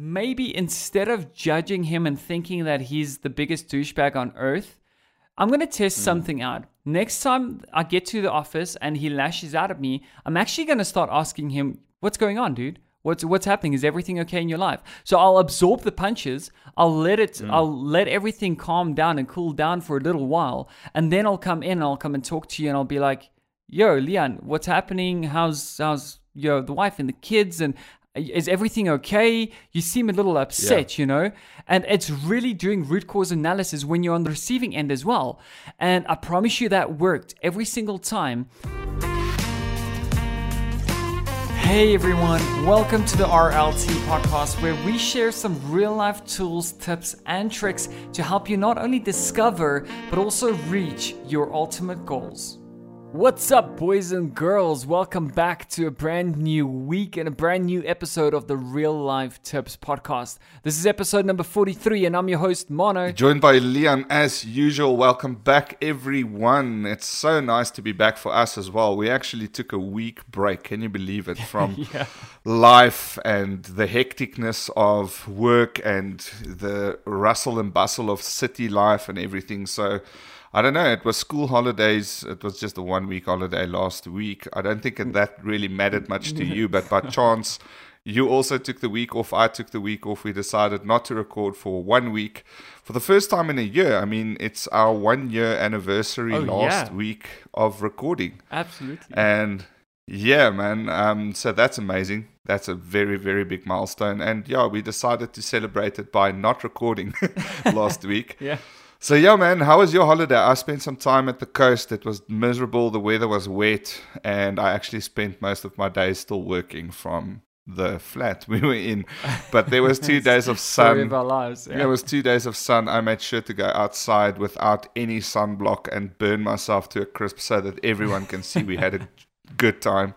maybe instead of judging him and thinking that he's the biggest douchebag on earth, I'm going to test Hmm. something out. Next time I get to the office and he lashes out at me, I'm actually going to start asking him, "What's going on, dude? What's what's happening? Is everything okay in your life?" So I'll absorb the punches. I'll let it Hmm. I'll let everything calm down and cool down for a little while, and then I'll come in and I'll come and talk to you and I'll be like, "Yo, Leon, what's happening? How's how's yo the wife and the kids and is everything okay? You seem a little upset, you know? And it's really doing root cause analysis when you're on the receiving end as well. And I promise you that worked every single time. Hey everyone, welcome to the RLT podcast where we share some real life tools, tips, and tricks to help you not only discover but also reach your ultimate goals. What's up, boys and girls? Welcome back to a brand new week and a brand new episode of the Real Life Tips podcast. This is episode number 43, and I'm your host, Mono. Joined by Leon as usual. Welcome back, everyone. It's so nice to be back for us as well. We actually took a week break. Can you believe it? From life and the hecticness of work and the rustle and bustle of city life and everything. So, I don't know. It was school holidays. It was just a one week holiday last week. I don't think that really mattered much to you, but by chance, you also took the week off. I took the week off. We decided not to record for one week for the first time in a year. I mean, it's our one year anniversary Oh, last yeah. week of recording. Absolutely. And yeah, man. Um, so that's amazing. That's a very, very big milestone. And yeah, we decided to celebrate it by not recording last week. Yeah. So yeah, man, how was your holiday? I spent some time at the coast. It was miserable. The weather was wet, and I actually spent most of my days still working from the flat we were in. But there was two days of sun. of our lives. Yeah, it was two days of sun. I made sure to go outside without any sunblock and burn myself to a crisp so that everyone can see we had a good time.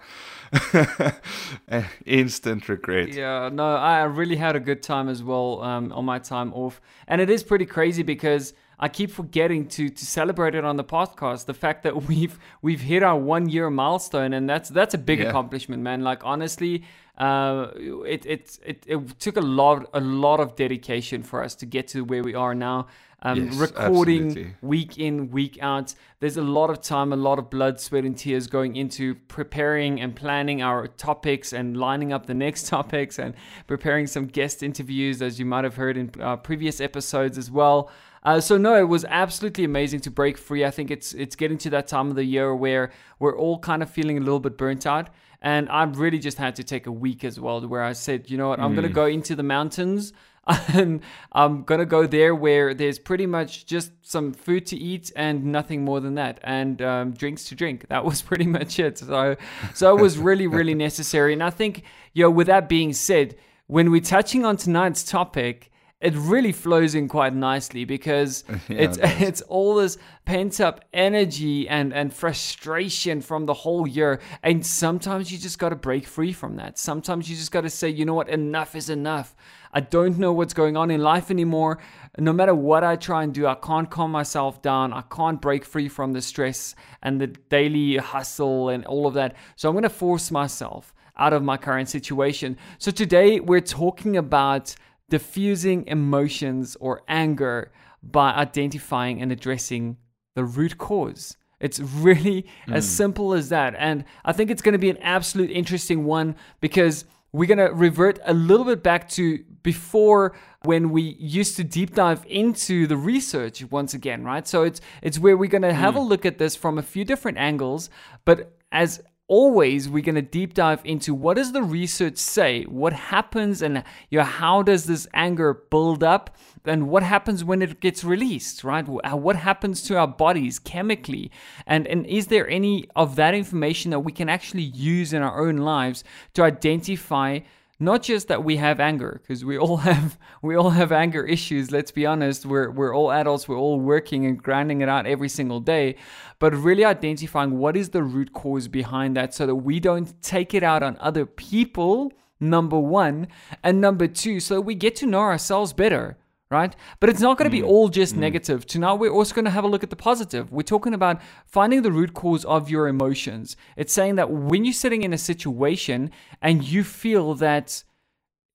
Instant regret. Yeah, no, I really had a good time as well um, on my time off, and it is pretty crazy because I keep forgetting to to celebrate it on the podcast. The fact that we've we've hit our one year milestone, and that's that's a big Yeah. accomplishment, man. Like honestly, uh, it, it it it took a lot a lot of dedication for us to get to where we are now. Um, Yes, recording absolutely. week in, week out. There's a lot of time, a lot of blood, sweat, and tears going into preparing and planning our topics and lining up the next topics and preparing some guest interviews, as you might have heard in uh, previous episodes as well. Uh, so no, it was absolutely amazing to break free. I think it's it's getting to that time of the year where we're all kind of feeling a little bit burnt out, and I've really just had to take a week as well, where I said, you know what, I'm gonna go into the mountains and I'm gonna go there where there's pretty much just some food to eat and nothing more than that, and um, drinks to drink. That was pretty much it. So, so it was really, really necessary. And I think, you know, with that being said, when we're touching on tonight's topic, it really flows in quite nicely because it's it it's all this pent up energy and and frustration from the whole year. And sometimes you just got to break free from that. Sometimes you just got to say you know what? Enough is enough. I don't know what's going on in life anymore. No matter what i try and do i can't calm myself down. I can't break free from the stress and the daily hustle and all of that. So i'm going to force myself out of my current situation. So today we're talking about diffusing emotions or anger by identifying and addressing the root cause. It's really hmm. as simple as that. And I think it's going to be an absolute interesting one because we're going to revert a little bit back to before when we used to deep dive into the research once again, right? So it's it's where we're going to have hmm. a look at this from a few different angles, but as always we're going to deep dive into what does the research say? What happens and you know, how does this anger build up? And what happens when it gets released right? Uh, what happens to our bodies chemically? And and is there any of that information that we can actually use in our own lives to identify not just that we have anger because we all have we all have anger issues let's be honest we're we're all adults we're all working and grinding it out every single day but really identifying what is the root cause behind that so that we don't take it out on other people number 1 and number 2 so we get to know ourselves better right? But it's not going to be mm. all just mm. negative. Tonight, we're also going to have a look at the positive. We're talking about finding the root cause of your emotions. It's saying that when you're sitting in a situation and you feel that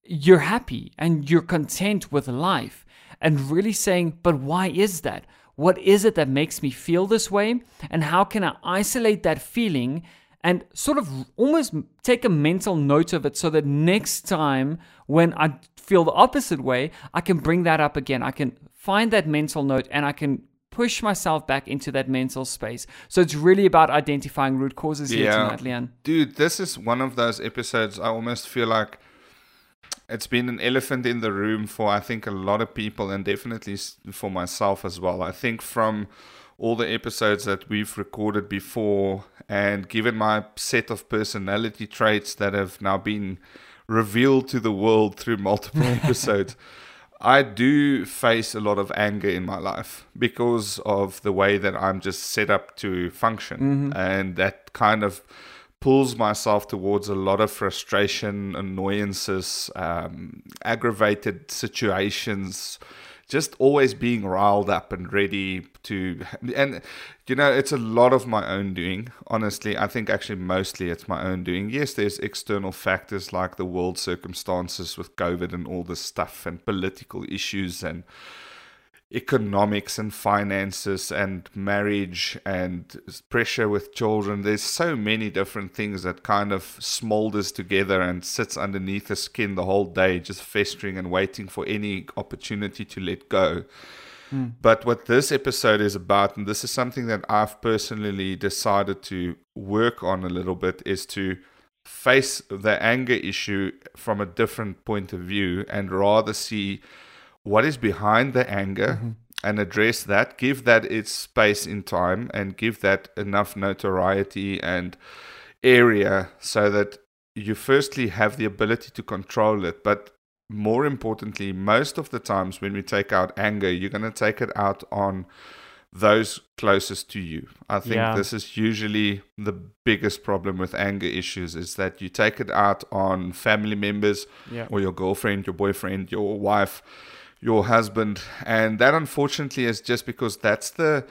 you're happy and you're content with life and really saying, but why is that? What is it that makes me feel this way? And how can I isolate that feeling and sort of almost take a mental note of it so that next time when I feel the opposite way, I can bring that up again. I can find that mental note and I can push myself back into that mental space. So it's really about identifying root causes here yeah. tonight, Leon. Dude, this is one of those episodes I almost feel like it's been an elephant in the room for I think a lot of people and definitely for myself as well. I think from all the episodes that we've recorded before and given my set of personality traits that have now been revealed to the world through multiple episodes I do face a lot of anger in my life because of the way that I'm just set up to function mm-hmm. and that kind of pulls myself towards a lot of frustration, annoyances, um, aggravated situations, just always being riled up and ready to. And, you know, it's a lot of my own doing. Honestly, I think actually mostly it's my own doing. Yes, there's external factors like the world circumstances with COVID and all this stuff and political issues and economics and finances and marriage and pressure with children. There's so many different things that kind of smolders together and sits underneath the skin the whole day, just festering and waiting for any opportunity to let go. Mm. But what this episode is about, and this is something that I've personally decided to work on a little bit, is to face the anger issue from a different point of view and rather see what is behind the anger mm-hmm. and address that, give that its space in time, and give that enough notoriety and area so that you firstly have the ability to control it. But more importantly, most of the times when we take out anger, you're going to take it out on those closest to you. I think yeah. this is usually the biggest problem with anger issues is that you take it out on family members yeah. or your girlfriend, your boyfriend, your wife your husband. And that unfortunately is just because that's the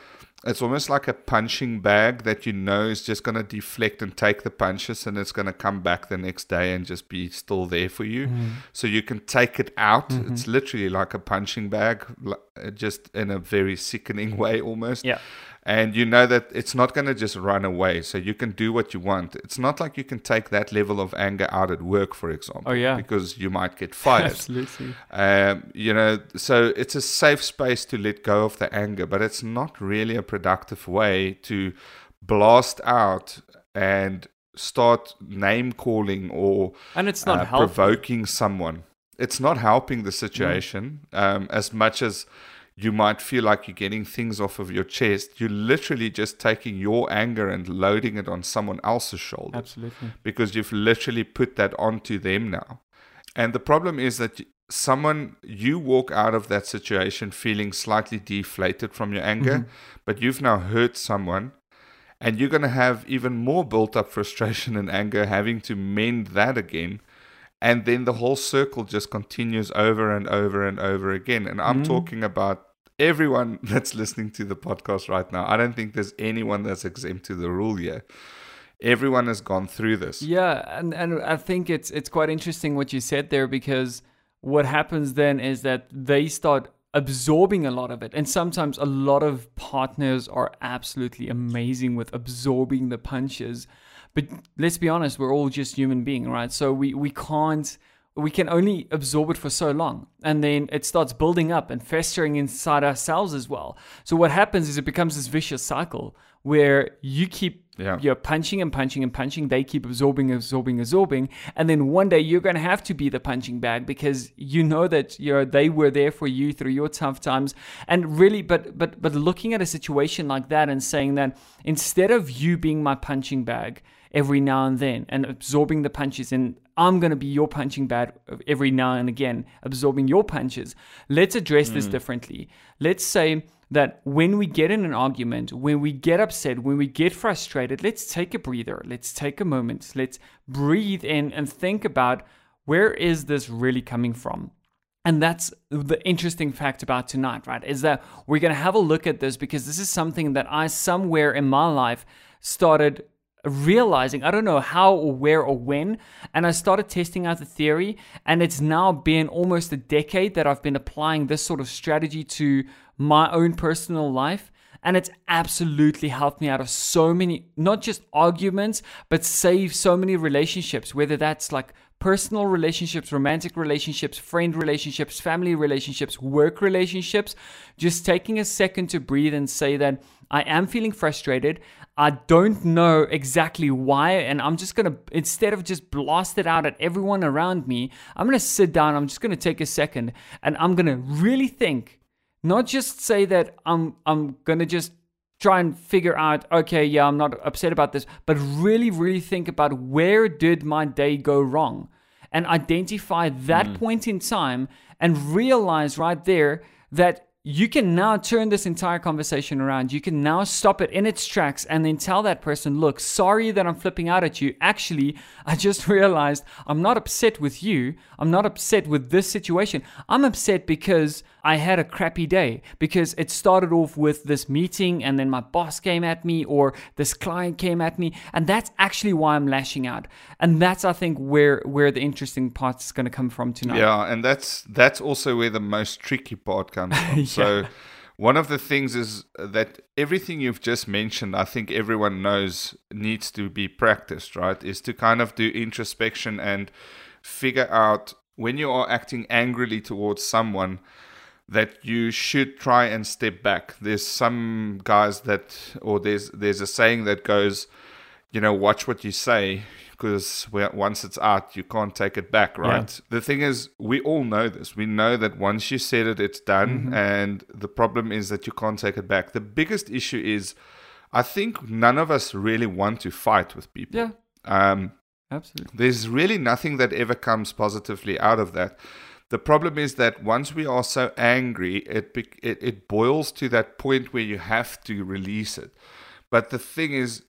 it's almost like a punching bag that you know is just going to deflect and take the punches and it's going to come back the next day and just be still there for you. Mm. So you can take it out. Mm-hmm. It's literally like a punching bag, just in a very sickening way almost. Yeah and you know that it's not going to just run away so you can do what you want. It's not like you can take that level of anger out at work for example oh yeah. because you might get fired. Absolutely. Um, you know so it's a safe space to let go of the anger but it's not really a productive way to blast out and start name calling or and it's not uh, provoking someone. It's not helping the situation mm. um, as much as you might feel like you're getting things off of your chest. You're literally just taking your anger and loading it on someone else's shoulder. Absolutely. Because you've literally put that onto them now. And the problem is that someone, you walk out of that situation feeling slightly deflated from your anger, mm-hmm. but you've now hurt someone. And you're going to have even more built up frustration and anger having to mend that again and then the whole circle just continues over and over and over again and i'm mm. talking about everyone that's listening to the podcast right now, I don't think there's anyone that's exempt to the rule here. Everyone has gone through this. Yeah, and, and I think it's it's quite interesting what you said there because what happens then is that they start absorbing a lot of it. And sometimes a lot of partners are absolutely amazing with absorbing the punches. But let's be honest, we're all just human beings, right? So we, we can't we can only absorb it for so long. And then it starts building up and festering inside ourselves as well. So what happens is it becomes this vicious cycle where you keep yeah. you're punching and punching and punching. They keep absorbing absorbing absorbing. And then one day you're going to have to be the punching bag because you know that you're they were there for you through your tough times. And really but but but looking at a situation like that and saying that instead of you being my punching bag every now and then and absorbing the punches and I'm going to be your punching bag every now and again, absorbing your punches. Let's address mm. this differently. Let's say that when we get in an argument, when we get upset, when we get frustrated, let's take a breather. Let's take a moment. Let's breathe in and think about where is this really coming from? And that's the interesting fact about tonight, right? Is that we're going to have a look at this because this is something that I somewhere in my life started realizing I don't know how or where or when, and I started testing out the theory, and it's now been almost a decade that I've been applying this sort of strategy to my own personal life. And it's absolutely helped me out of so many, not just arguments, but save so many relationships, whether that's like personal relationships, romantic relationships, friend relationships, family relationships, work relationships. Just taking a second to breathe and say that I am feeling frustrated. I don't know exactly why. And I'm just going to, instead of just blast it out at everyone around me, I'm going to sit down. I'm just going to take a second and I'm going to really think, not just say that I'm, I'm going to just try and figure out okay yeah i'm not upset about this but really really think about where did my day go wrong and identify that mm. point in time and realize right there that you can now turn this entire conversation around. You can now stop it in its tracks and then tell that person, look, sorry that I'm flipping out at you. Actually, I just realized I'm not upset with you. I'm not upset with this situation. I'm upset because I had a crappy day because it started off with this meeting and then my boss came at me or this client came at me. And that's actually why I'm lashing out. And that's, I think, where, where the interesting part is going to come from tonight. Yeah. And that's, that's also where the most tricky part comes from. So one of the things is that everything you've just mentioned, I think everyone knows needs to be practiced, right? Is to kind of do introspection and figure out when you are acting angrily towards someone that you should try and step back. There's some guys that or there's there's a saying that goes, you know, watch what you say because once it's out, you can't take it back, right? Yeah. The thing is, we all know this. We know that once you said it, it's done. Mm-hmm. And the problem is that you can't take it back. The biggest issue is, I think none of us really want to fight with people. Yeah. Um, Absolutely. There's really nothing that ever comes positively out of that. The problem is that once we are so angry, it, it it boils to that point where you have to release it. But the thing is,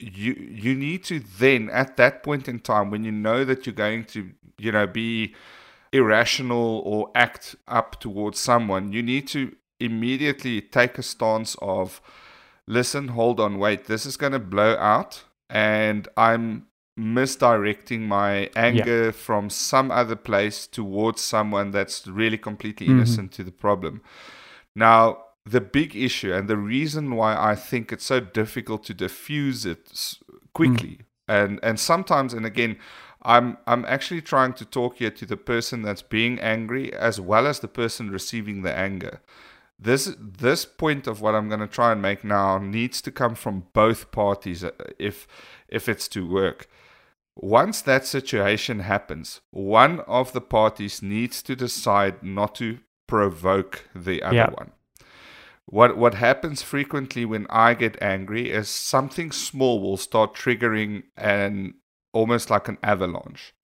you you need to then at that point in time when you know that you're going to you know be irrational or act up towards someone you need to immediately take a stance of listen hold on wait this is going to blow out and i'm misdirecting my anger yeah. from some other place towards someone that's really completely mm-hmm. innocent to the problem now the big issue and the reason why I think it's so difficult to diffuse it quickly. Mm. And and sometimes and again I'm I'm actually trying to talk here to the person that's being angry as well as the person receiving the anger. This this point of what I'm going to try and make now needs to come from both parties uh, if if it's to work. Once that situation happens, one of the parties needs to decide not to provoke the other yeah. one what what happens frequently when I get angry is something small will start triggering an almost like an avalanche.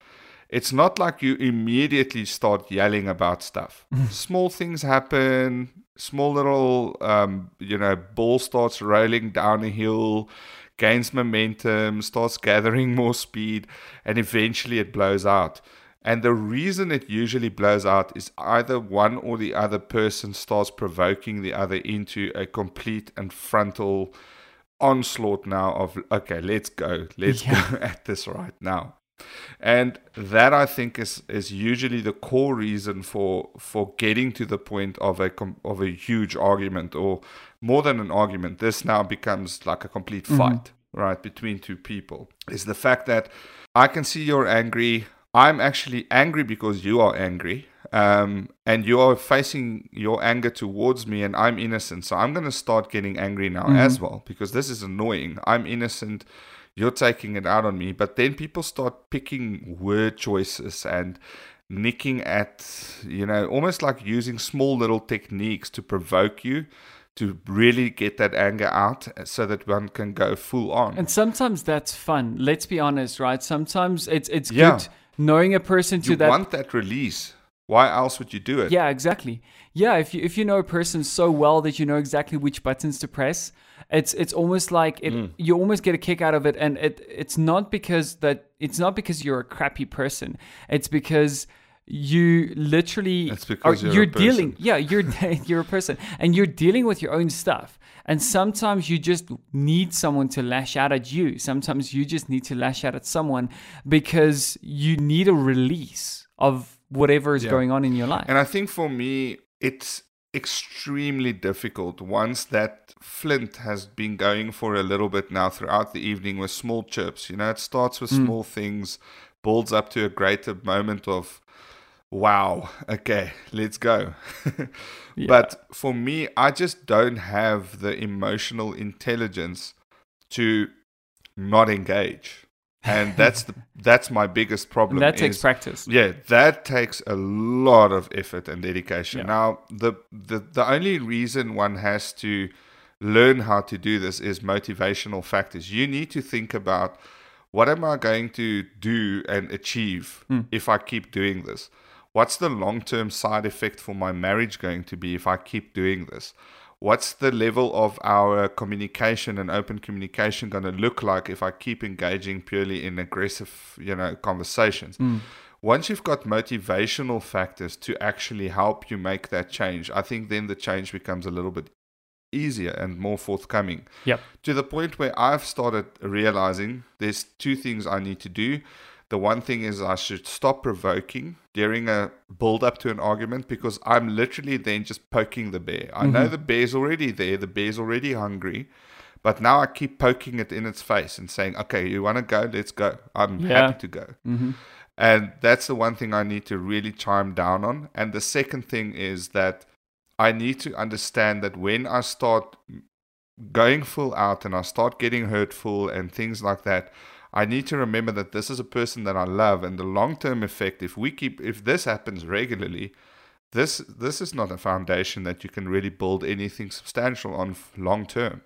It's not like you immediately start yelling about stuff. small things happen. Small little, um, you know, ball starts rolling down a hill, gains momentum, starts gathering more speed, and eventually it blows out. And the reason it usually blows out is either one or the other person starts provoking the other into a complete and frontal onslaught now of, okay, let's go. Let's yeah. go at this right now. And that I think is, is usually the core reason for for getting to the point of a of a huge argument or more than an argument. This now becomes like a complete mm-hmm. fight, right, between two people. Is the fact that I can see you're angry. I'm actually angry because you are angry. Um, and you are facing your anger towards me, and I'm innocent. So I'm going to start getting angry now mm-hmm. as well because this is annoying. I'm innocent. You're taking it out on me. But then people start picking word choices and nicking at, you know, almost like using small little techniques to provoke you to really get that anger out so that one can go full on. And sometimes that's fun. Let's be honest, right? Sometimes it's it's yeah. good knowing a person to that you that want that release why else would you do it yeah exactly yeah if you if you know a person so well that you know exactly which buttons to press it's it's almost like it mm. you almost get a kick out of it and it it's not because that it's not because you're a crappy person it's because you literally are, you're a dealing person. yeah you're you're a person and you're dealing with your own stuff and sometimes you just need someone to lash out at you sometimes you just need to lash out at someone because you need a release of whatever is Yeah. going on in your life And I think for me, it's extremely difficult once that flint has been going for a little bit now throughout the evening with small chirps. You know, it starts with hmm. small things, builds up to a greater moment of, wow, okay, let's go. But for me, I just don't have the emotional intelligence to not engage. And that's the that's my biggest problem. that takes is- practice yeah, that takes a lot of effort and dedication. Yeah. Now, the, the the only reason one has to learn how to do this is motivational factors. You need to think about what am I going to do and achieve hmm. if I keep doing this? What's the long-term side effect for my marriage going to be if I keep doing this? What's the level of our communication and open communication going to look like if I keep engaging purely in aggressive, you know, conversations? Hmm. Once you've got motivational factors to actually help you make that change, I think then the change becomes a little bit easier and more forthcoming yep to the point where I've started realizing there's two things I need to do. The one thing is I should stop provoking during a build up to an argument because I'm literally then just poking the bear. I know mm-hmm. the bear's already there, the bear's already hungry, but now I keep poking it in its face and saying, okay, you want to go? Let's go. I'm Yeah. happy to go. Mm-hmm. And that's the one thing I need to really chime down on. And the second thing is that I need to understand that when I start going full out and I start getting hurtful and things like that, I need to remember that this is a person that I love and the long term effect, if we keep if this happens regularly, this this is not a foundation that you can really build anything substantial on long term.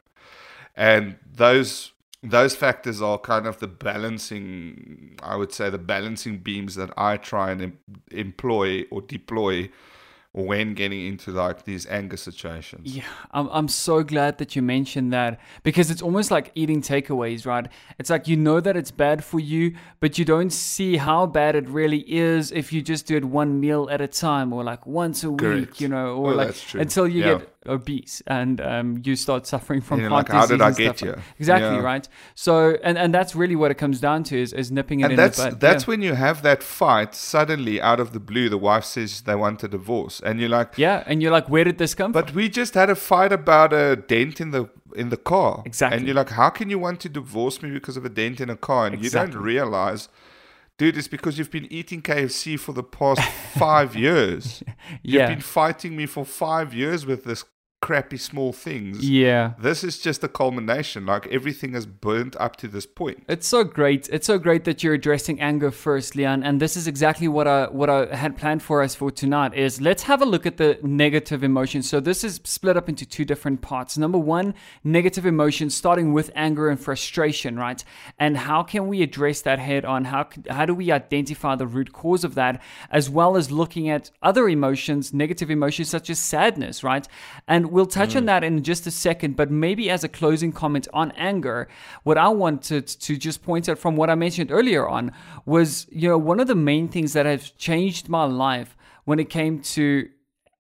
And those those factors are kind of the balancing I would say the balancing beams that I try and em- employ or deploy when getting into like these anger situations. Yeah, I'm, I'm so glad that you mentioned that because it's almost like eating takeaways, right? It's like you know that it's bad for you, but you don't see how bad it really is if you just do it one meal at a time or like once a week, you know, or like until you Yeah. get obese and um, you start suffering from heart like, how disease did I get like- Exactly, Yeah. right? So, and, and that's really what it comes down to is, is nipping it And in that's the bud. that's yeah. when you have that fight. Suddenly, out of the blue, the wife says they want a divorce, and you're like, yeah, and you're like, where did this come from? "But we just had a fight about a dent in the in the car." Exactly. And you're like, "How can you want to divorce me because of a dent in a car?" And you don't realize, dude, it's because you've been eating KFC for the past five years. You've Yeah. been fighting me for five years with this crappy small things. Yeah. This is just a culmination. Like everything is burnt up to this point. It's so great. It's so great that you're addressing anger first, Leon. And this is exactly what I what I had planned for us for tonight. Is let's have a look at the negative emotions. So this is split up into two different parts. Number one, negative emotions, starting with anger and frustration, right? And how can we address that head on? How how do we identify the root cause of that, as well as looking at other emotions, negative emotions such as sadness, right? And we'll touch on that in just a second. But maybe as a closing comment on anger, what I wanted to just point out from what I mentioned earlier on was, you know, one of the main things that has changed my life when it came to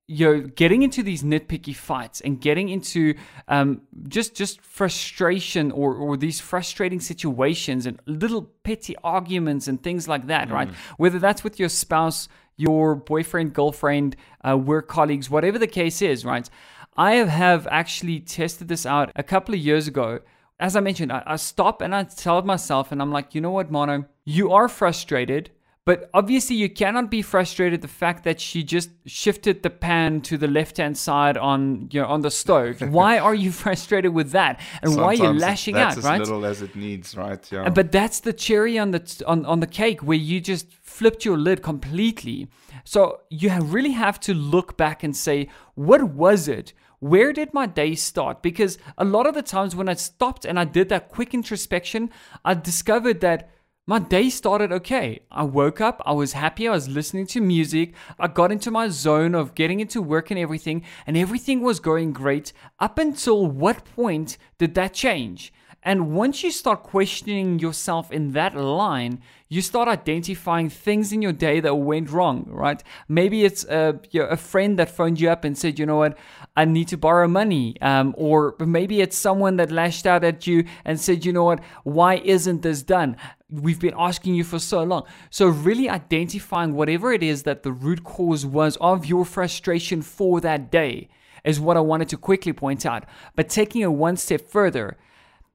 you know getting into these nitpicky fights and getting into um, just just frustration or, or these frustrating situations and little petty arguments and things like that right? Whether that's with your spouse your boyfriend girlfriend uh, work colleagues whatever the case is right i have, actually tested this out a couple of years ago as i mentioned I, I stop and i tell myself and i'm like you know what mono you are frustrated but obviously, you cannot be frustrated the fact that she just shifted the pan to the left-hand side on you know, on the stove. Why are you frustrated with that? And why are you Sometimes lashing that's out, as right? little as it needs, right? Yeah. But that's the cherry on the on, on the cake where you just flipped your lid completely. So you really have to look back and say, what was it? Where did my day start? Because a lot of the times when I stopped and I did that quick introspection, I discovered that my day started okay. I woke up, I was happy, I was listening to music, I got into my zone of getting into work and everything, and everything was going great up until what point did that change? And once you start questioning yourself in that line, you start identifying things in your day that went wrong, right? Maybe it's a, a friend that phoned you up and said, you know what, I need to borrow money. Um, or maybe it's someone that lashed out at you and said, you know what, why isn't this done? We've been asking you for so long. So, really identifying whatever it is that the root cause was of your frustration for that day is what I wanted to quickly point out. But taking it one step further,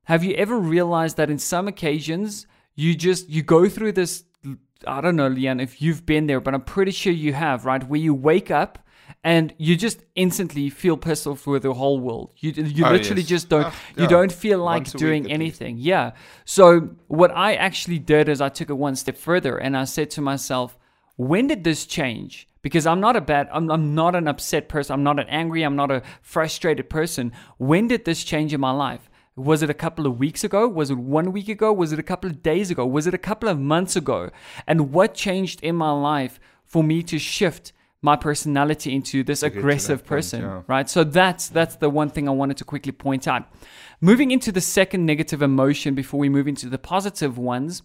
have you ever realized that in some occasions you just you go through this I don't know, Leon, if you've been there, but I'm pretty sure you have, right? Where you wake up and you just instantly feel pissed off with the whole world. You you oh, literally yes. just don't uh, yeah. you don't feel like doing anything. Yeah. So what I actually did is I took it one step further and I said to myself, when did this change? Because I'm not a bad I'm, I'm not an upset person. I'm not an angry, I'm not a frustrated person. When did this change in my life? Was it a couple of weeks ago? Was it one week ago? Was it a couple of days ago? Was it a couple of months ago? And what changed in my life for me to shift my personality into this aggressive person, point, yeah. right? So that's that's the one thing I wanted to quickly point out. Moving into the second negative emotion before we move into the positive ones,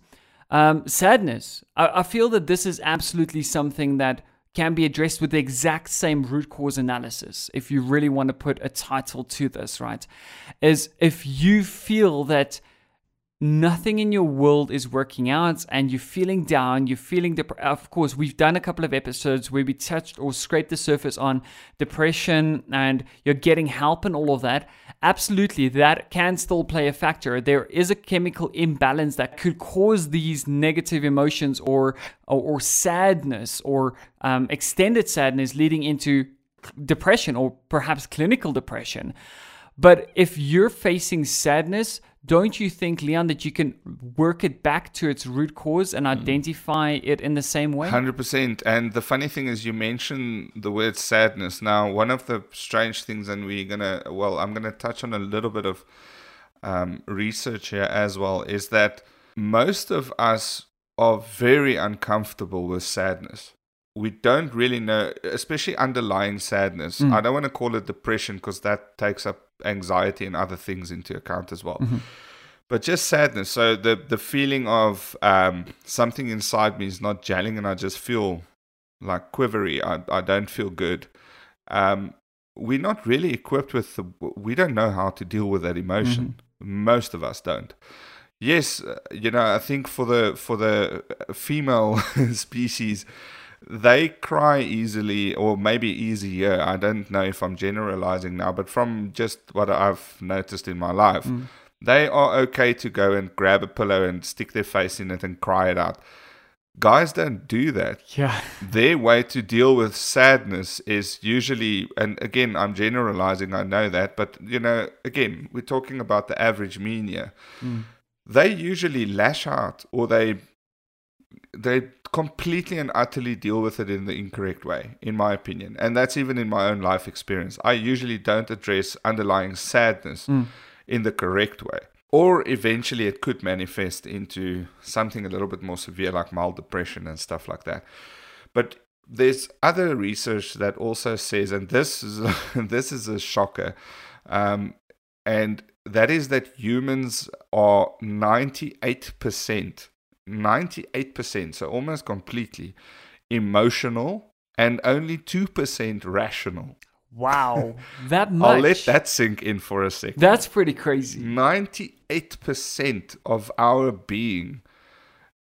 um, sadness. I, I feel that this is absolutely something that can be addressed with the exact same root cause analysis if you really want to put a title to this, right? Is if you feel that nothing in your world is working out and you're feeling down, you're feeling dep- of course, we've done a couple of episodes where we touched or scraped the surface on depression and you're getting help and all of that. Absolutely, that can still play a factor. There is a chemical imbalance that could cause these negative emotions or or, or sadness or um, extended sadness leading into depression or perhaps clinical depression. But if you're facing sadness, don't you think, Leon, that you can work it back to its root cause and hmm. identify mm. it in the same way? 100%. And the funny thing is, you mentioned the word sadness. Now, one of the strange things, and we're going to, well, I'm going to touch on a little bit of um, research here as well, is that most of us are very uncomfortable with sadness. We don't really know, especially underlying sadness. Mm. I don't want to call it depression because that takes up anxiety and other things into account as well. Mm-hmm. But just sadness. So the the feeling of um, something inside me is not gelling, and I just feel like quivery. I I don't feel good. Um, we're not really equipped with. The, we don't know how to deal with that emotion. Mm-hmm. Most of us don't. Yes, uh, you know, I think for the for the female species, they cry easily or maybe easier. I don't know if I'm generalizing now, but from just what I've noticed in my life, mm. they are okay to go and grab a pillow and stick their face in it and cry it out. Guys don't do that. Yeah. Their way to deal with sadness is usually, and again, I'm generalizing, I know that, but you know, again, we're talking about the average mean. Mm. They usually lash out or they they completely and utterly deal with it in the incorrect way, in my opinion. And that's even in my own life experience. I usually don't address underlying sadness mm. in the correct way. Or eventually it could manifest into something a little bit more severe, like mild depression and stuff like that. But there's other research that also says, and this is this is a shocker, um, and that is that humans are 98% 98%, so almost completely emotional and only 2% rational. Wow, that much. I'll let that sink in for a second. That's pretty crazy. 98% of our being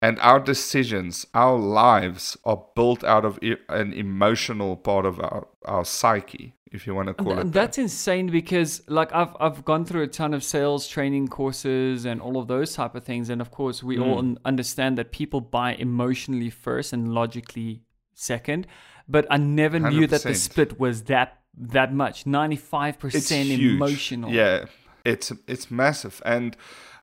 and our decisions, our lives are built out of an emotional part of our, our psyche if you want to call it. That's that. insane because like I've I've gone through a ton of sales training courses and all of those type of things, and of course we mm. all understand that people buy emotionally first and logically second. But I never 100%. knew that the split was that that much. Ninety five percent emotional. Yeah, it's it's massive. And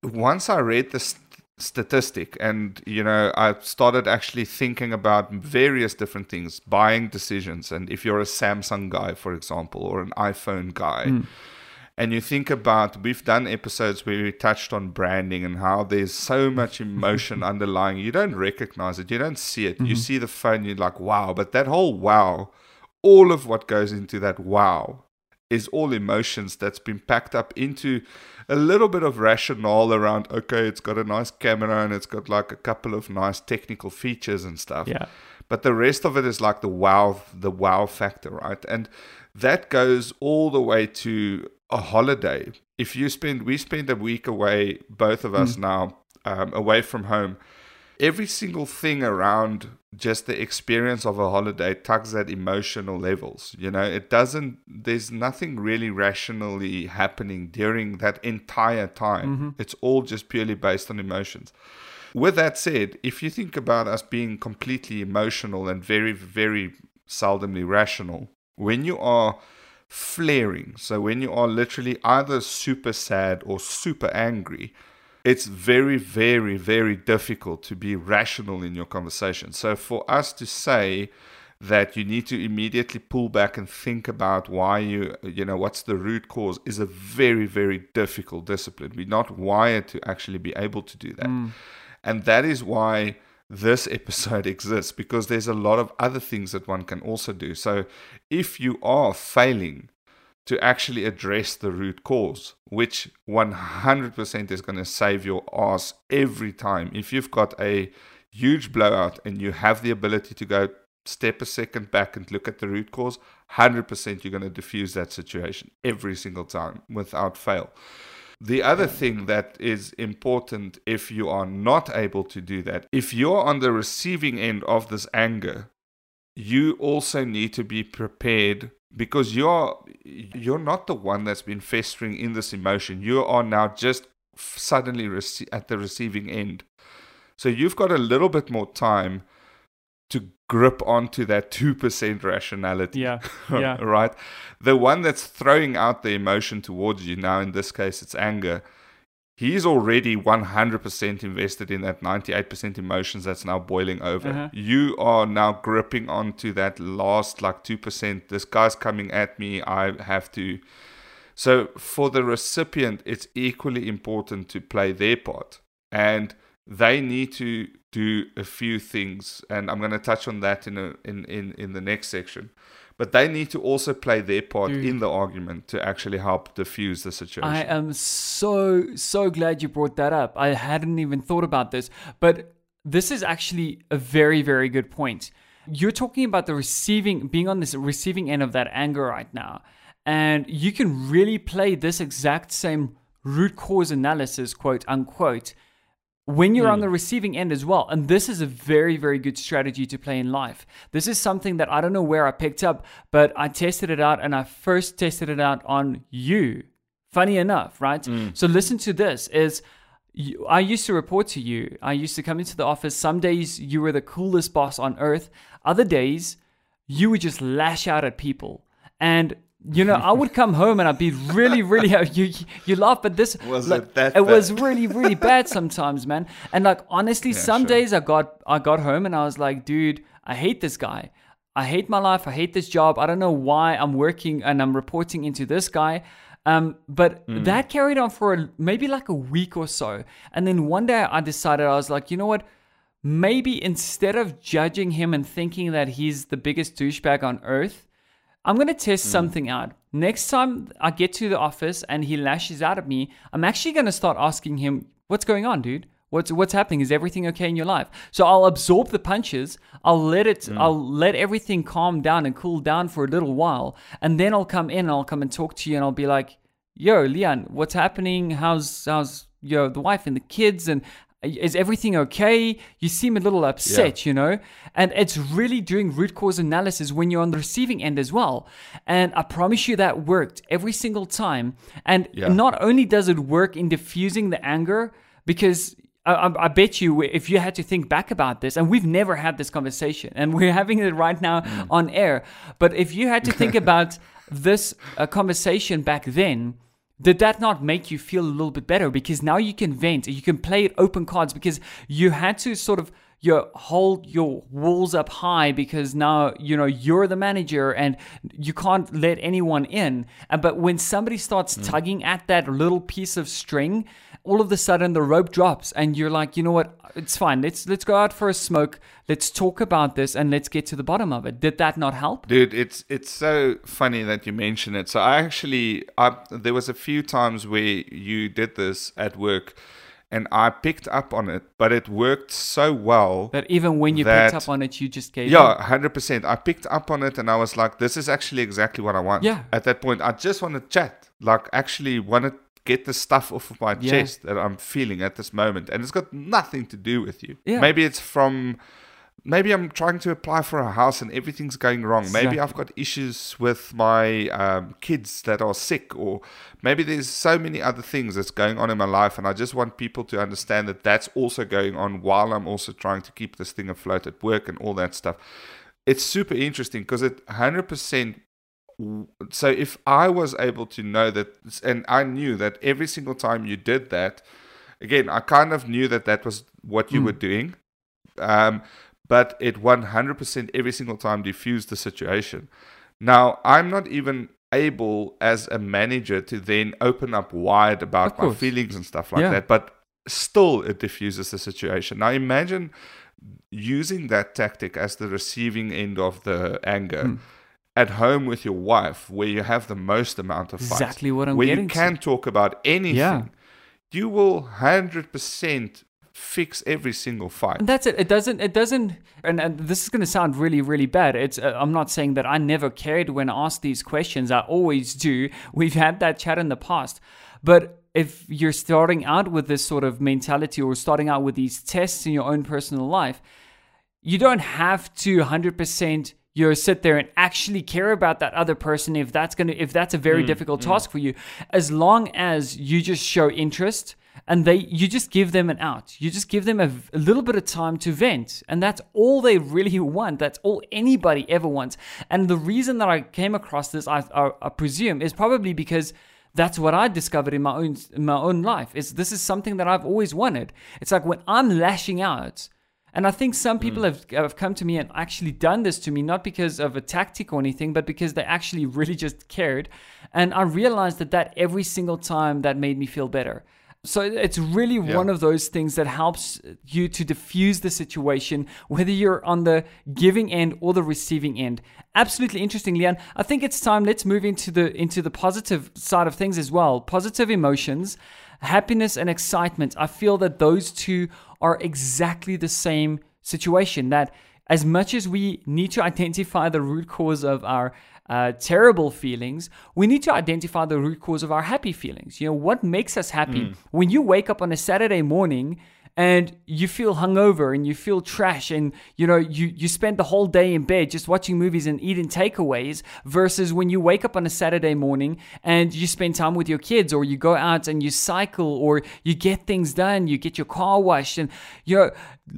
once I read this statistic. And you know i started actually thinking about various different things buying decisions. And if you're a samsung guy for example or an iphone guy mm. and you think about we've done episodes where we touched on branding and how there's so much emotion underlying. You don't recognize it. You don't see it. Mm-hmm. you see the phone you're like wow. But that whole wow all of what goes into that wow is all emotions that's been packed up into a little bit of rationale around okay it's got a nice camera and it's got like a couple of nice technical features and stuff. Yeah. But the rest of it is like the wow the wow factor right? And that goes all the way to a holiday. If you spend we spend a week away both of us mm. now um, away from home every single thing around just the experience of a holiday tugs at emotional levels. You know, it doesn't, there's nothing really rationally happening during that entire time. Mm-hmm. It's all just purely based on emotions. With that said, if you think about us being completely emotional and very, very seldomly rational, when you are flaring, so when you are literally either super sad or super angry, it's very, very, very difficult to be rational in your conversation. So for us to say that you need to immediately pull back and think about why you, you know, what's the root cause is a very, very difficult discipline. We're not wired to actually be able to do that. Mm. And that is why this episode exists because there's a lot of other things that one can also do. So if you are failing to actually address the root cause, which 100% is going to save your ass every time. If you've got a huge blowout and you have the ability to go step a second back and look at the root cause, 100% you're going to diffuse that situation every single time without fail. The other thing that is important if you are not able to do that, if you're on the receiving end of this anger, you also need to be prepared because you're you're not the one that's been festering in this emotion. You are now just suddenly rece- at the receiving end. So you've got a little bit more time to grip onto that 2% rationality yeah yeah. right? The one that's throwing out the emotion towards you now in this case it's anger he's already 100% invested in that 98% emotions that's now boiling over. Uh-huh. You are now gripping onto that last like 2%. This guy's coming at me. I have to. So for the recipient, it's equally important to play their part. And they need to do a few things. And I'm going to touch on that in, a, in, in, in the next section but they need to also play their part Dude. in the argument to actually help diffuse the situation. I am so so glad you brought that up. I hadn't even thought about this, but this is actually a very very good point. You're talking about the receiving being on this receiving end of that anger right now. And you can really play this exact same root cause analysis, quote unquote, when you're mm. on hmm. the receiving end as well. And this is a very, very good strategy to play in life. This is something that I don't know where I picked up, but I tested it out and I first tested it out on you. Funny enough, right? Mm. So listen to this is I used to report to you. I used to come into the office. Some days you were the coolest boss on earth. Other days you would just lash out at people. And you know, I would come home and I'd be really, really. You you laugh, but this was like, it that it bad? was really, really bad sometimes, man. And like honestly, yeah, some sure. days I got I got home and I was like, dude, I hate this guy. I hate my life. I hate this job. I don't know why I'm working and I'm reporting into this guy. Um, but mm. that carried on for a, maybe like a week or so. And then one day I decided I was like, you know what? Maybe instead of judging him and thinking that he's the biggest douchebag on earth, I'm going to test mm. something out. Next time I get to the office and he lashes out at me, I'm actually going to start asking him, What's going on, dude? What's what's happening? Is everything okay in your life? So I'll absorb the punches. I'll let it. Mm. I'll let everything calm down and cool down for a little while, and then I'll come in and I'll come and talk to you, and I'll be like, "Yo, Leon, what's happening? How's how's yo the wife and the kids, and is everything okay? You seem a little upset, yeah. you know? And it's really doing root cause analysis when you're on the receiving end as well. And I promise you that worked every single time. And yeah. not only does it work in diffusing the anger, because I, I, bet you if you had to think back about this, and we've never had this conversation, and we're having it right now mm. on air. But if you had to think about this uh, conversation back then, did that not make you feel a little bit better because now you can vent you can play it open cards because you had to sort of you hold your walls up high because now you know you're the manager and you can't let anyone in but when somebody starts mm. tugging at that little piece of string all of a sudden the rope drops and you're like, you know what? It's fine. Let's let's go out for a smoke. Let's talk about this and let's get to the bottom of it. Did that not help? Dude, it's it's so funny that you mention it. So I actually I there was a few times where you did this at work and I picked up on it, but it worked so well that even when you that, picked up on it, you just gave yeah, hundred percent. I picked up on it, and I was like, "This is actually exactly what I want." Yeah. At that point, I just want to chat, like actually want to get the stuff off of my Yeah. chest that I'm feeling at this moment, and it's got nothing to do with you. Yeah. Maybe it's from. Maybe I'm trying to apply for a house and everything's going wrong. Maybe I've got issues with my um, kids that are sick, or maybe there's so many other things that's going on in my life, and I just want people to understand that that's also going on while I'm also trying to keep this thing afloat at work and all that stuff. It's super interesting because it 100% so if I was able to know that, and I knew that every single time you did that, again, I kind of knew that that was what you Mm. were doing, um, but it 100% every single time diffused the situation. Now, I'm not even able as a manager to then open up wide about my feelings and stuff like Yeah. that, but still it diffuses the situation. Now, imagine using that tactic as the receiving end of the anger Mm. At home with your wife where you have the most amount of fights Exactly what I'm where getting you to. can talk about anything Yeah. you will 100% fix every single fight And that's it. It doesn't. It doesn't. And, and this is going to sound really, really bad. It's. Uh, I'm not saying that I never cared when asked these questions. I always do. We've had that chat in the past. But if you're starting out with this sort of mentality or starting out with these tests in your own personal life, you don't have to 100% you know, sit there and actually care about that other person if that's going to if that's a very mm, difficult mm. task for you. As long as you just show interest and they you just give them an out. You just give them a, a little bit of time to vent. And that's all they really want. That's all anybody ever wants. And the reason that i came across this i, I, I presume is probably because that's what I discovered in my own in my own life. Is this is something that I've always wanted. It's like when I'm lashing out, and I think some people mm. have have come to me and actually done this to me, not because of a tactic or anything, but because they actually really just cared. And I realized that that every single time that made me feel better. So it's really Yeah. one of those things that helps you to diffuse the situation, whether you're on the giving end or the receiving end. Absolutely interesting, Leon. I think it's time. Let's move into the into the positive side of things as well. Positive emotions, happiness and excitement. I feel that those two are exactly the same situation. That as much as we need to identify the root cause of our uh, terrible feelings, we need to identify the root cause of our happy feelings. You know, what makes us happy? When you wake up on a Saturday morning and you feel hungover and you feel trash and you know you you spend the whole day in bed just watching movies and eating takeaways versus when you wake up on a Saturday morning and you spend time with your kids or you go out and you cycle or you get things done you get your car washed and you know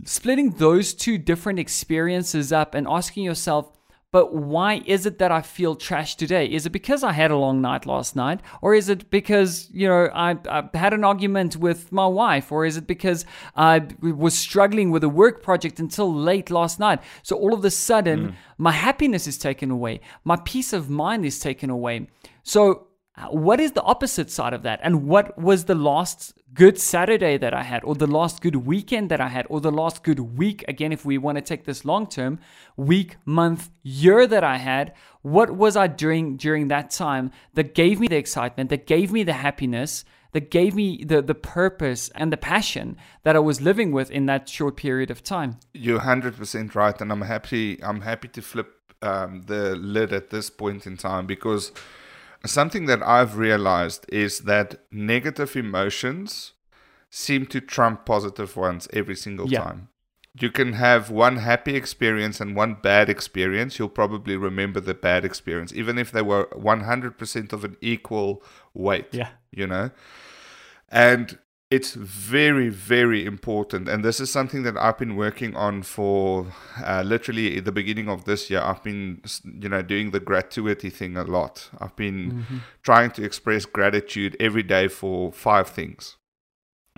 splitting those two different experiences up and asking yourself but why is it that I feel trash today? Is it because I had a long night last night? Or is it because, you know, I, I had an argument with my wife? Or is it because I was struggling with a work project until late last night? So all of a sudden, mm. my happiness is taken away. My peace of mind is taken away. So what is the opposite side of that? And what was the last good Saturday that I had, or the last good weekend that I had, or the last good week? Again, if we want to take this long term, week, month, year that I had, what was I doing during that time that gave me the excitement, that gave me the happiness? That gave me the, the purpose and the passion that I was living with in that short period of time. You're hundred percent right, and I'm happy. I'm happy to flip um, the lid at this point in time because something that I've realized is that negative emotions seem to trump positive ones every single Yeah. time. You can have one happy experience and one bad experience. You'll probably remember the bad experience, even if they were 100% of an equal weight. Yeah. You know? And it's very, very important. And this is something that I've been working on for uh, literally the beginning of this year. I've been, you know, doing the gratuity thing a lot. I've been trying to express gratitude every day for five things.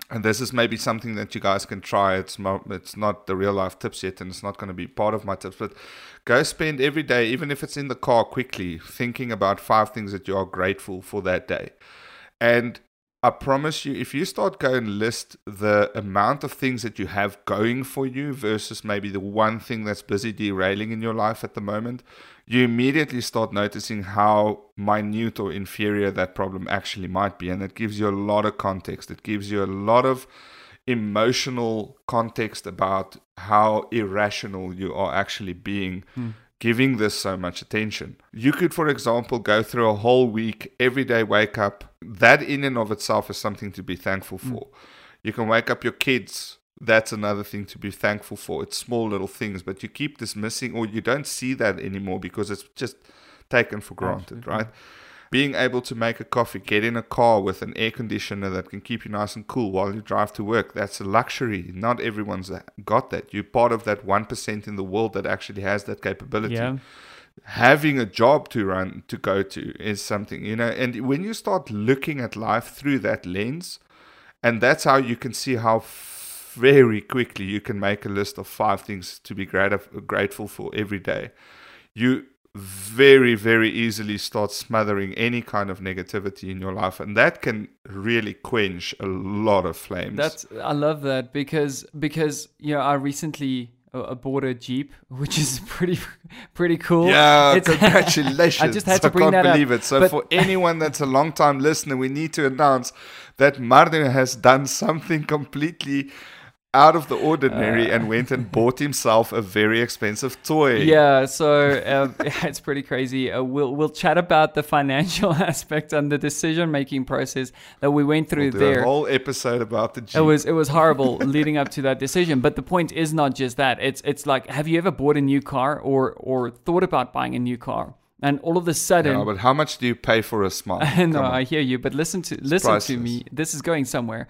And this is maybe something that you guys can try. It's mo- it's not the real life tips yet, and it's not going to be part of my tips. But go spend every day, even if it's in the car, quickly thinking about five things that you are grateful for that day. And I promise you, if you start going list the amount of things that you have going for you versus maybe the one thing that's busy derailing in your life at the moment, you immediately start noticing how minute or inferior that problem actually might be. And it gives you a lot of context. It gives you a lot of emotional context about how irrational you are actually being. Hmm giving this so much attention. You could, for example, go through a whole week, every day wake up. That in and of itself is something to be thankful mm. for. Mm. You can wake up your kids. That's another thing to be thankful for. It's small little things, but you keep dismissing or you don't see that anymore because it's just taken for granted, right? Being able to make a coffee, get in a car with an air conditioner that can keep you nice and cool while you drive to work, that's a luxury. Not everyone's got that. You're part of that 1% in the world that actually has that capability. Yeah. Having a job to run, to go to, is something, you know. And when you start looking at life through that lens, and that's how you can see how very quickly you can make a list of five things to be grateful for every day. You very, very easily start smothering any kind of negativity in your life, and that can really quench a lot of flames. That's I love that because because you know I recently uh, bought a Jeep, which is pretty pretty cool. Yeah, it's, congratulations! I just had to bring I can't that believe up. it. So but, for anyone that's a long time listener, we need to announce that Martin has done something completely out of the ordinary uh, and went and bought himself a very expensive toy. Yeah, so um, it's pretty crazy. Uh, we'll we'll chat about the financial aspect and the decision making process that we went through we'll there. A whole episode about the Jeep. It was it was horrible leading up to that decision. But the point is not just that. It's it's like, have you ever bought a new car or or thought about buying a new car? and all of a sudden yeah, but how much do you pay for a smart no i hear you but listen to listen to me this is going somewhere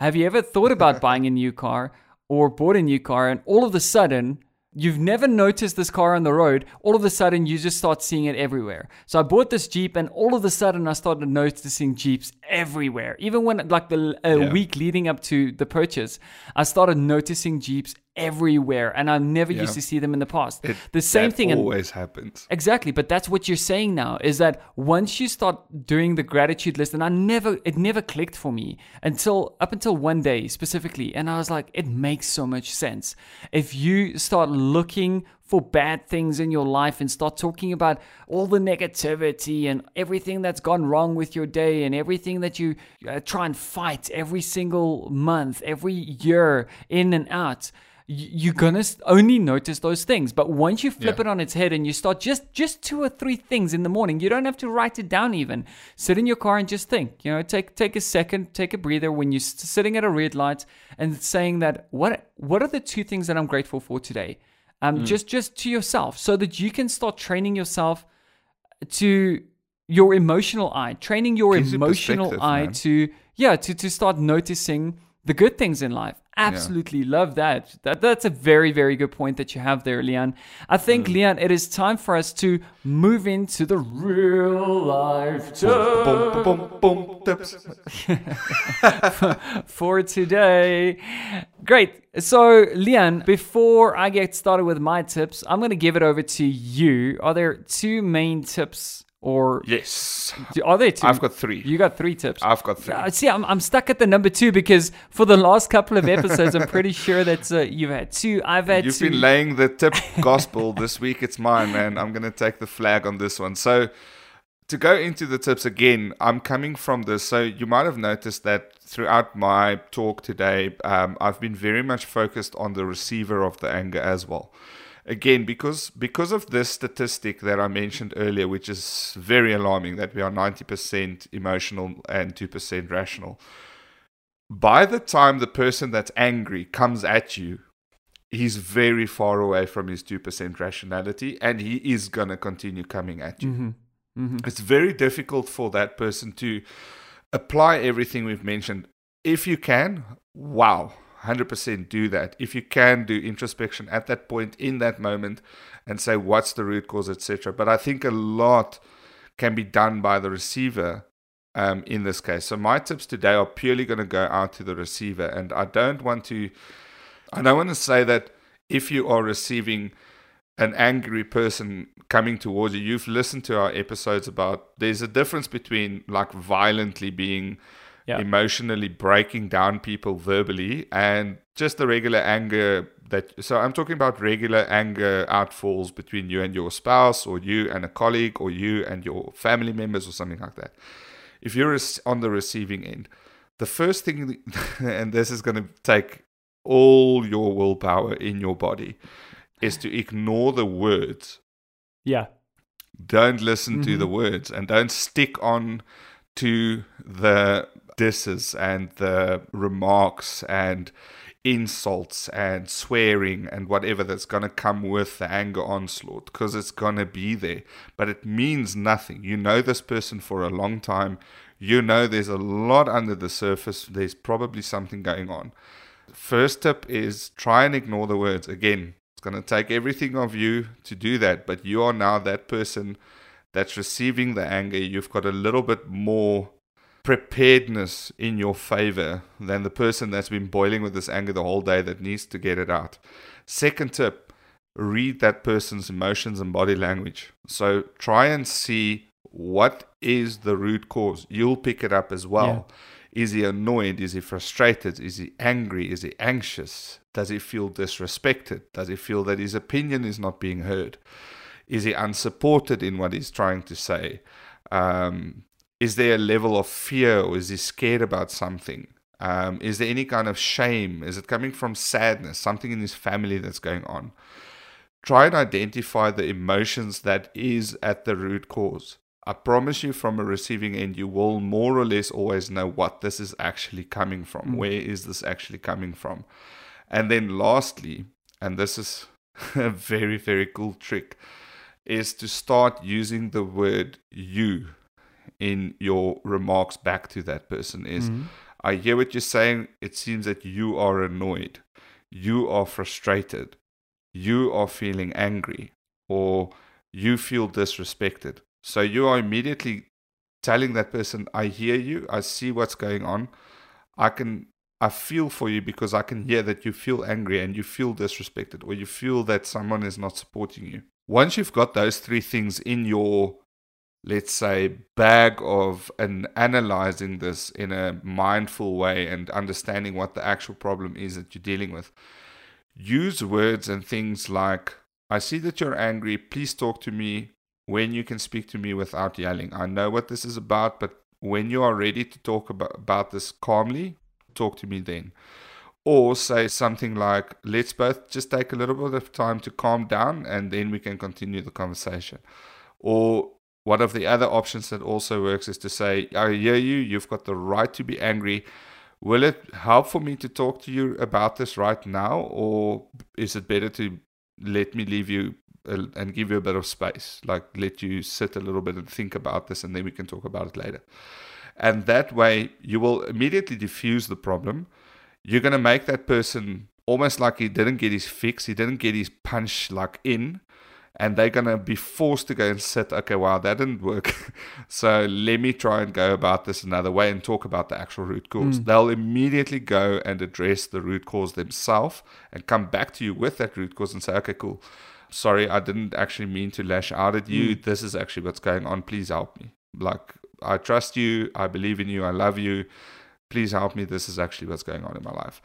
have you ever thought about buying a new car or bought a new car and all of a sudden you've never noticed this car on the road all of a sudden you just start seeing it everywhere so i bought this jeep and all of a sudden i started noticing jeeps everywhere even when like the a yeah. week leading up to the purchase i started noticing jeeps everywhere and I never yeah. used to see them in the past. It, the same thing always happens. Exactly, but that's what you're saying now is that once you start doing the gratitude list and I never it never clicked for me until up until one day specifically and I was like it makes so much sense. If you start looking for bad things in your life and start talking about all the negativity and everything that's gone wrong with your day and everything that you uh, try and fight every single month, every year in and out you're gonna only notice those things. But once you flip yeah. it on its head and you start just just two or three things in the morning you don't have to write it down even. Sit in your car and just think you know take take a second take a breather when you're sitting at a red light and saying that what what are the two things that i'm grateful for today um mm. just just to yourself so that you can start training yourself to your emotional eye training your Gives emotional eye man. to yeah to to start noticing the good things in life absolutely yeah. love that. that. That's a very, very good point that you have there, Leon. I think, mm. Leon, it is time for us to move into the real life tips for today. Great. So, Leon, before I get started with my tips, I'm going to give it over to you. Are there two main tips or yes, are there two? I've got three. You got three tips. I've got three. Uh, see, I'm, I'm stuck at the number two because for the last couple of episodes, I'm pretty sure that uh, you've had two. I've had. You've two. been laying the tip gospel this week. It's mine, man. I'm gonna take the flag on this one. So to go into the tips again, I'm coming from this. So you might have noticed that throughout my talk today, um, I've been very much focused on the receiver of the anger as well again because because of this statistic that I mentioned earlier, which is very alarming that we are 90% emotional and 2% rational. By the time the person that's angry comes at you, he's very far away from his 2% rationality and he is going to continue coming at you. Mm-hmm. Mm-hmm. It's very difficult for that person to apply everything we've mentioned. If you can, wow, 100% do that. If you can do introspection at that point in that moment and say what's the root cause, etc. But I think a lot can be done by the receiver um, in this case. So my tips today are purely going to go out to the receiver, and I don't want to. I don't want to say that if you are receiving an angry person coming towards you, you've listened to our episodes about there's a difference between like violently being Yeah. emotionally breaking down people verbally, and just the regular anger that. So I'm talking about regular anger outfalls between you and your spouse, or you and a colleague, or you and your family members, or something like that. If you're on the receiving end, the first thing, and this is going to take all your willpower in your body, is to ignore the words Yeah. don't listen to Mm-hmm. the words and don't stick on to the disses and the remarks and insults and swearing and whatever that's going to come with the anger onslaught because it's going to be there. But it means nothing. You know this person for a long time. You know there's a lot under the surface. There's probably something going on. First tip is try and ignore the words. Again it's going to take everything of you to do that but you are now that person that's receiving the anger. You've got a little bit more preparedness in your favor than the person that's been boiling with this anger the whole day that needs to get it out second tip read that person's emotions and body language so try and see what is the root cause you'll pick it up as well is he annoyed? Is he frustrated? Is he angry? Is he anxious? Does he feel disrespected? Does he feel that his opinion is not being heard? Is he unsupported in what he's trying to say? Um, is there a level of fear or is he scared about something? Um, is there any kind of shame? Is it coming from sadness, something in his family that's going on? Try and identify the emotions that is at the root cause. I promise you, from a receiving end, you will more or less always know what this is actually coming from. Where is this actually coming from? And then, lastly, and this is a very, very cool trick, is to start using the word you in your remarks back to that person. Is mm-hmm. I hear what you're saying. It seems that you are annoyed, you are frustrated, you are feeling angry, or you feel disrespected. So you are immediately telling that person, I hear you, I see what's going on. I can I feel for you because I can hear that you feel angry and you feel disrespected or you feel that someone is not supporting you. Once you've got those three things in your let's say bag of and analyzing this in a mindful way and understanding what the actual problem is that you're dealing with. Use words and things like i see that you're angry. Please talk to me when you can speak to me without yelling. I know what this is about but when you are ready to talk about, about this calmly talk to me then. Or say something like let's both just take a little bit of time to calm down and then we can continue the conversation. Or one of the other options that also works is to say, I hear you, you've got the right to be angry. Will it help for me to talk to you about this right now, or is it better to let me leave you uh, and give you a bit of space? Like, let you sit a little bit and think about this, and then we can talk about it later. And that way, you will immediately diffuse the problem. You're going to make that person almost like he didn't get his fix, he didn't get his punch like in and they're going to be forced to go and sit okay wow that didn't work. So let me try and go about this another way and talk about the actual root cause. Hmm. They'll immediately go and address the root cause themselves and come back to you with that root cause and say okay cool. Sorry i didn't actually mean to lash out at you. Hmm. This is actually what's going on. Please help me. Like i trust you. I believe in you. I love you. Please help me. This is actually what's going on in my life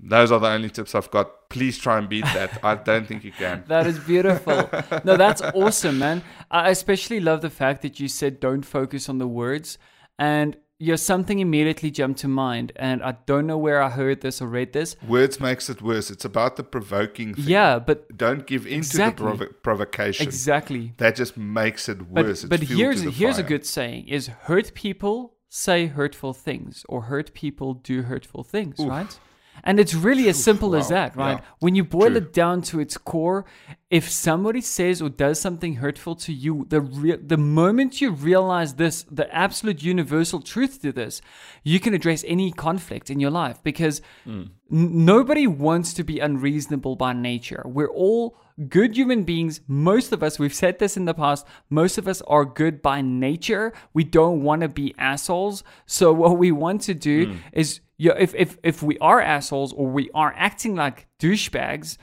those are the only tips I've got. Please try and beat that. I don't think you can. That is beautiful. no, that's awesome, man. I especially love the fact that you said don't focus on the words. And yeah, something immediately jumped to mind. And I don't know where I heard this or read this. Words makes it worse. It's about the provoking thing. Yeah, but Don't give in Exactly. to the provo- provocation. exactly. That just makes it But, worse. But fuel here's here's a good saying is hurt people say hurtful things or hurt people do hurtful things, right? And it's really as simple as that, right? Yeah. When you boil True. it down to its core, if somebody says or does something hurtful to you, the re- the moment you realize this, the absolute universal truth to this, you can address any conflict in your life because mm. n- nobody wants to be unreasonable by nature. We're all good human beings. Most of us, we've said this in the past, most of us are good by nature. We don't want to be assholes. So what we want to do hmm. is yeah, if, if if we are assholes or we are acting like douchebags,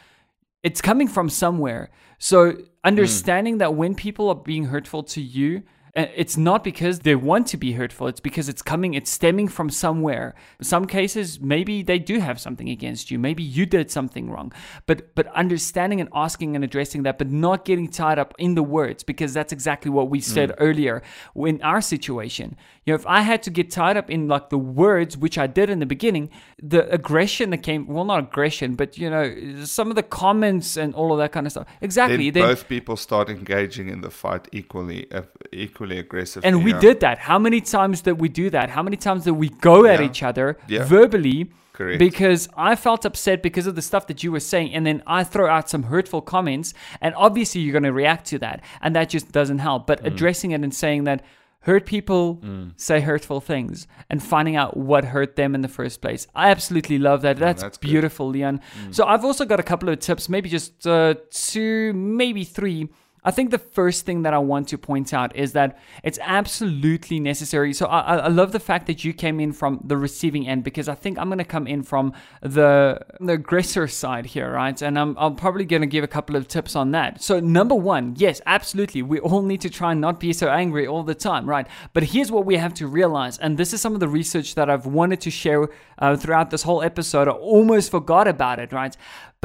it's coming from somewhere. So hmm. understanding that when people are being hurtful to you, it's not because they want to be hurtful it's because it's coming it's stemming from somewhere. Some cases maybe they do have something against you maybe you did something wrong. But but understanding and asking and addressing that but not getting tied up in the words because that's exactly what we said mm. earlier. In our situation you know if i had to get tied up in like the words which i did in the beginning the aggression that came well not aggression but you know some of the comments and all of that kind of stuff exactly then both people start engaging in the fight equally uh, equally equally aggressive. And we did that. How many times did we do that? How many times did we go at each other yeah. verbally? Correct. Because I felt upset because of the stuff that you were saying, and then I throw out some hurtful comments, and obviously you're going to react to that, and that just doesn't help. But mm. addressing it and saying that hurt people mm. say hurtful things and finding out what hurt them in the first place. I absolutely love that. That's, oh, that's beautiful, good. Leon. Mm. So I've also got a couple of tips, maybe just uh, two, maybe three I think the first thing that I want to point out is that it's absolutely necessary. So I, I love the fact that you came in from the receiving end because I think I'm going to come in from the the aggressor side here, right? And I'm, I'm probably going to give a couple of tips on that. So number one, yes, absolutely, we all need to try and not be so angry all the time, right? But here's what we have to realize, and this is some of the research that I've wanted to share uh, throughout this whole episode. I almost forgot about it, right?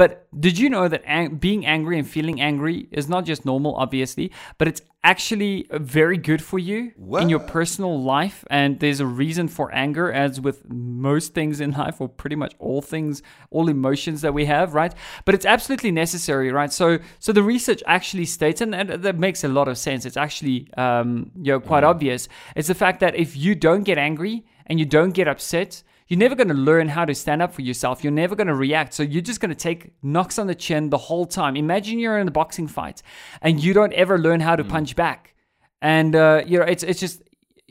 But did you know that ang- being angry and feeling angry is not just normal, obviously, but it's actually very good for you in your personal life? And there's a reason for anger, as with most things in life, or pretty much all things, all emotions that we have, right? But it's absolutely necessary, right? So, so the research actually states, and, that makes a lot of sense. It's actually, um, you know, quite mm. obvious. It's the fact that if you don't get angry and you don't get upset, you're never going to learn how to stand up for yourself. You're never going to react. So you're just going to take knocks on the chin the whole time. Imagine you're in a boxing fight and you don't ever learn how to mm. punch back. And uh, you know, it's it's just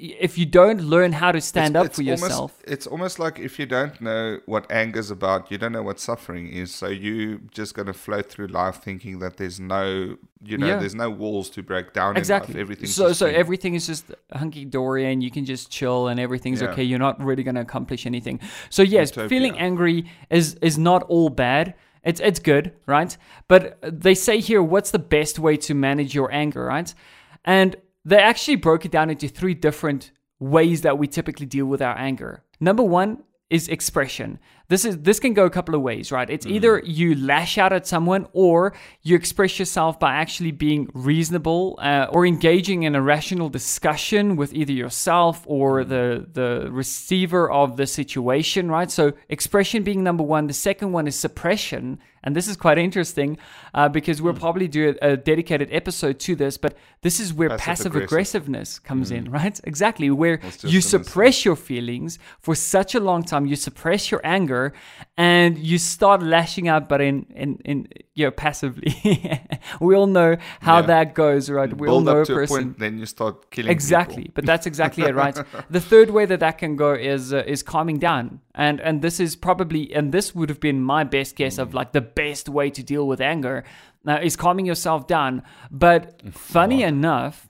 if you don't learn how to stand it's, up it's for yourself it's almost like if you don't know what anger's about you don't know what suffering is. So you just going to float through life thinking that there's no you know yeah. there's no walls to break down exactly. Everything so so everything is just hunky-dory and you can just chill and everything's yeah. okay. You're not really going to accomplish anything. So yes Utopia. feeling angry is is not all bad. It's it's good right? But they say here what's the best way to manage your anger right? And they actually broke it down into three different ways that we typically deal with our anger. Number one is expression. This is this can go a couple of ways, right? It's mm. either you lash out at someone or you express yourself by actually being reasonable uh, or engaging in a rational discussion with either yourself or mm. the the receiver of the situation, right? So expression being number one. The second one is suppression, and this is quite interesting uh, because we'll mm. probably do a, a, dedicated episode to this, but this is where passive, passive aggressiveness comes mm. in, right? Exactly, where you suppress your feelings for such a long time, you suppress your anger, and you start lashing out, but in, in, in you know, passively. we all know how yeah. that goes, right? We Build all know a person. Point, then you start killing exactly, people. but that's exactly it, right? The third way that that can go is uh, is calming down, and and this is probably and this would have been my best guess mm. of like the best way to deal with anger now is calming yourself down. But funny enough,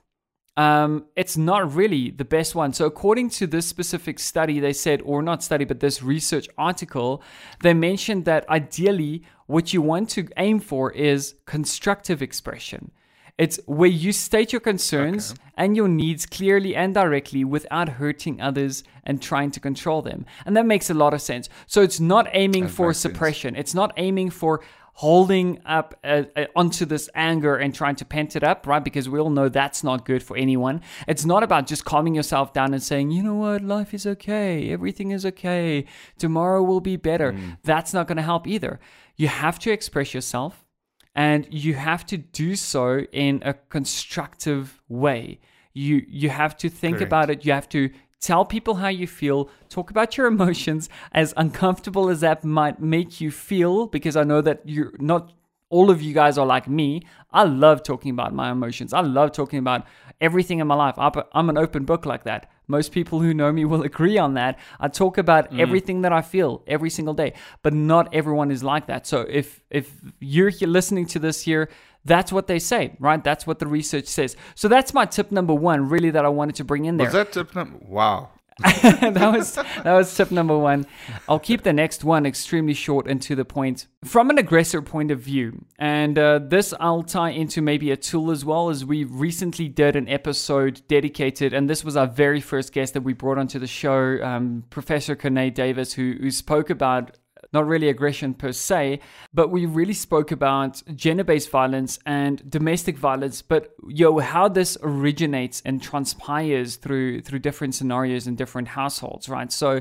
um, it's not really the best one. So, according to this specific study, they said, or not study, but this research article, they mentioned that ideally, what you want to aim for is constructive expression. It's where you state your concerns okay. and your needs clearly and directly without hurting others and trying to control them. And that makes a lot of sense. So it's not aiming that for suppression. Sense. It's not aiming for holding up uh, uh, onto this anger and trying to pent it up, right? Because we all know that's not good for anyone. It's not about just calming yourself down and saying, you know what, life is okay, everything is okay, tomorrow will be better. Mm. That's not going to help either. You have to express yourself and you have to do so in a constructive way. You you have to think Correct. about it. You have to Tell people how you feel. Talk about your emotions, as uncomfortable as that might make you feel, because I know that you're not all of you guys are like me. I love talking about my emotions. I love talking about everything in my life. I'm an open book like that. Most people who know me will agree on that. I talk about mm. everything that I feel every single day, but not everyone is like that. So if if you're listening to this here, that's what they say, right? That's what the research says. So that's my tip number one, really, that I wanted to bring in there. Was that tip number? Wow. that was that was tip number one. I'll keep the next one extremely short and to the point. From an aggressor point of view, and uh, this I'll tie into maybe a tool as well as we recently did an episode dedicated, and this was our very first guest that we brought onto the show, um, Professor Kane Davis, who, who spoke about not really aggression per se, but we really spoke about gender based violence and domestic violence, but yo, how this originates and transpires through through different scenarios in different households, right? So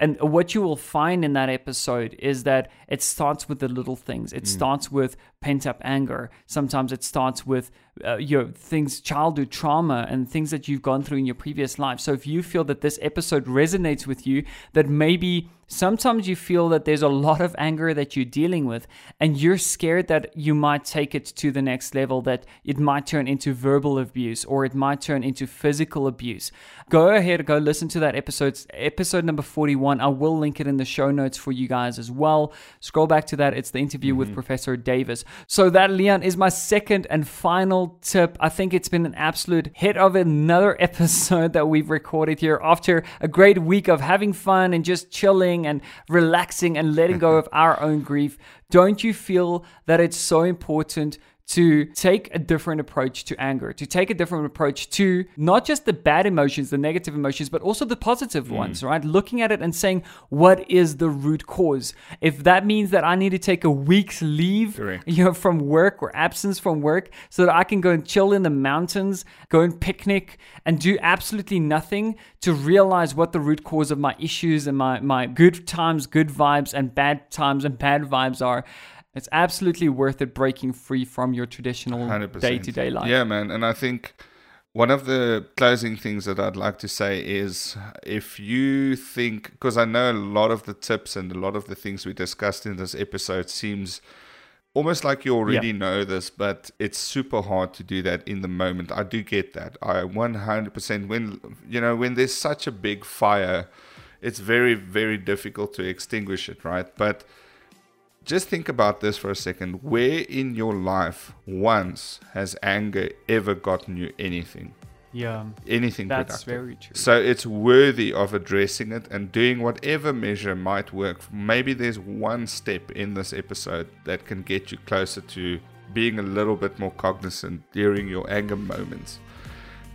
and what you will find in that episode is that it starts with the little things. It mm. starts with pent up anger. Sometimes it starts with uh, your things, childhood trauma, and things that you've gone through in your previous life. So if you feel that this episode resonates with you, that maybe Sometimes you feel that there's a lot of anger that you're dealing with, and you're scared that you might take it to the next level, that it might turn into verbal abuse or it might turn into physical abuse. Go ahead, go listen to that episode, episode number 41. I will link it in the show notes for you guys as well. Scroll back to that, it's the interview mm-hmm. with Professor Davis. So, that, Leon, is my second and final tip. I think it's been an absolute hit of another episode that we've recorded here after a great week of having fun and just chilling and relaxing and letting go of our own grief, don't you feel that it's so important to take a different approach to anger, to take a different approach to not just the bad emotions, the negative emotions, but also the positive mm. ones, right? Looking at it and saying, what is the root cause? If that means that I need to take a week's leave, Correct. you know, from work or absence from work so that I can go and chill in the mountains, go and picnic and do absolutely nothing to realize what the root cause of my issues and my, my good times, good vibes, and bad times and bad vibes are it's absolutely worth it breaking free from your traditional day to day life. Yeah, man. And I think one of the closing things that I'd like to say is if you think, because I know a lot of the tips and a lot of the things we discussed in this episode seems almost like you already yeah. know this, but it's super hard to do that in the moment. I do get that. I 100% when you know when there's such a big fire, it's very very difficult to extinguish it, right? But just think about this for a second. Where in your life once has anger ever gotten you anything? Yeah. Anything that's productive. very true. So it's worthy of addressing it and doing whatever measure might work. Maybe there's one step in this episode that can get you closer to being a little bit more cognizant during your anger moments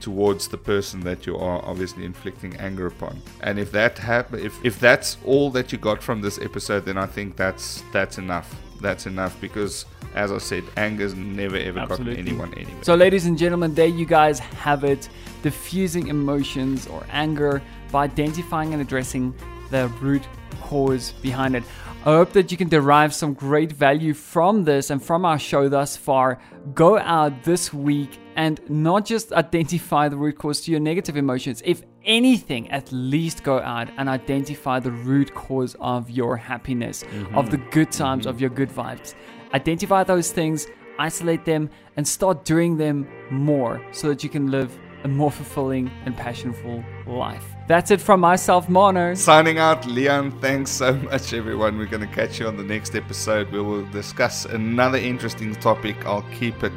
towards the person that you are obviously inflicting anger upon. And if that happen, if if that's all that you got from this episode, then I think that's that's enough. That's enough because, as I said, anger's never ever Absolutely. gotten anyone anywhere. So, ladies and gentlemen, there you guys have it: diffusing emotions or anger by identifying and addressing the root cause behind it. I hope that you can derive some great value from this and from our show thus far. Go out this week and not just identify the root cause to your negative emotions. If anything, at least go out and identify the root cause of your happiness, mm-hmm. of the good times, mm-hmm. of your good vibes. Identify those things, isolate them, and start doing them more so that you can live a more fulfilling and passionful life. That's it from myself, Mono. Signing out, Leon. Thanks so much, everyone. We're going to catch you on the next episode. We will discuss another interesting topic. I'll keep it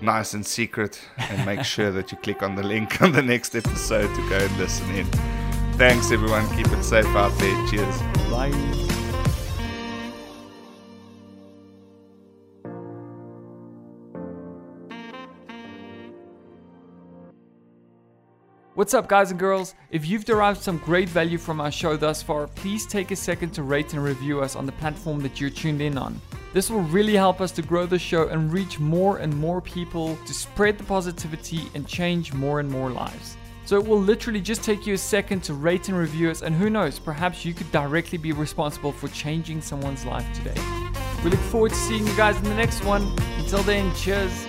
nice and secret and make sure that you click on the link on the next episode to go and listen in. Thanks, everyone. Keep it safe out there. Cheers. Bye. What's up, guys and girls? If you've derived some great value from our show thus far, please take a second to rate and review us on the platform that you're tuned in on. This will really help us to grow the show and reach more and more people to spread the positivity and change more and more lives. So it will literally just take you a second to rate and review us, and who knows, perhaps you could directly be responsible for changing someone's life today. We look forward to seeing you guys in the next one. Until then, cheers.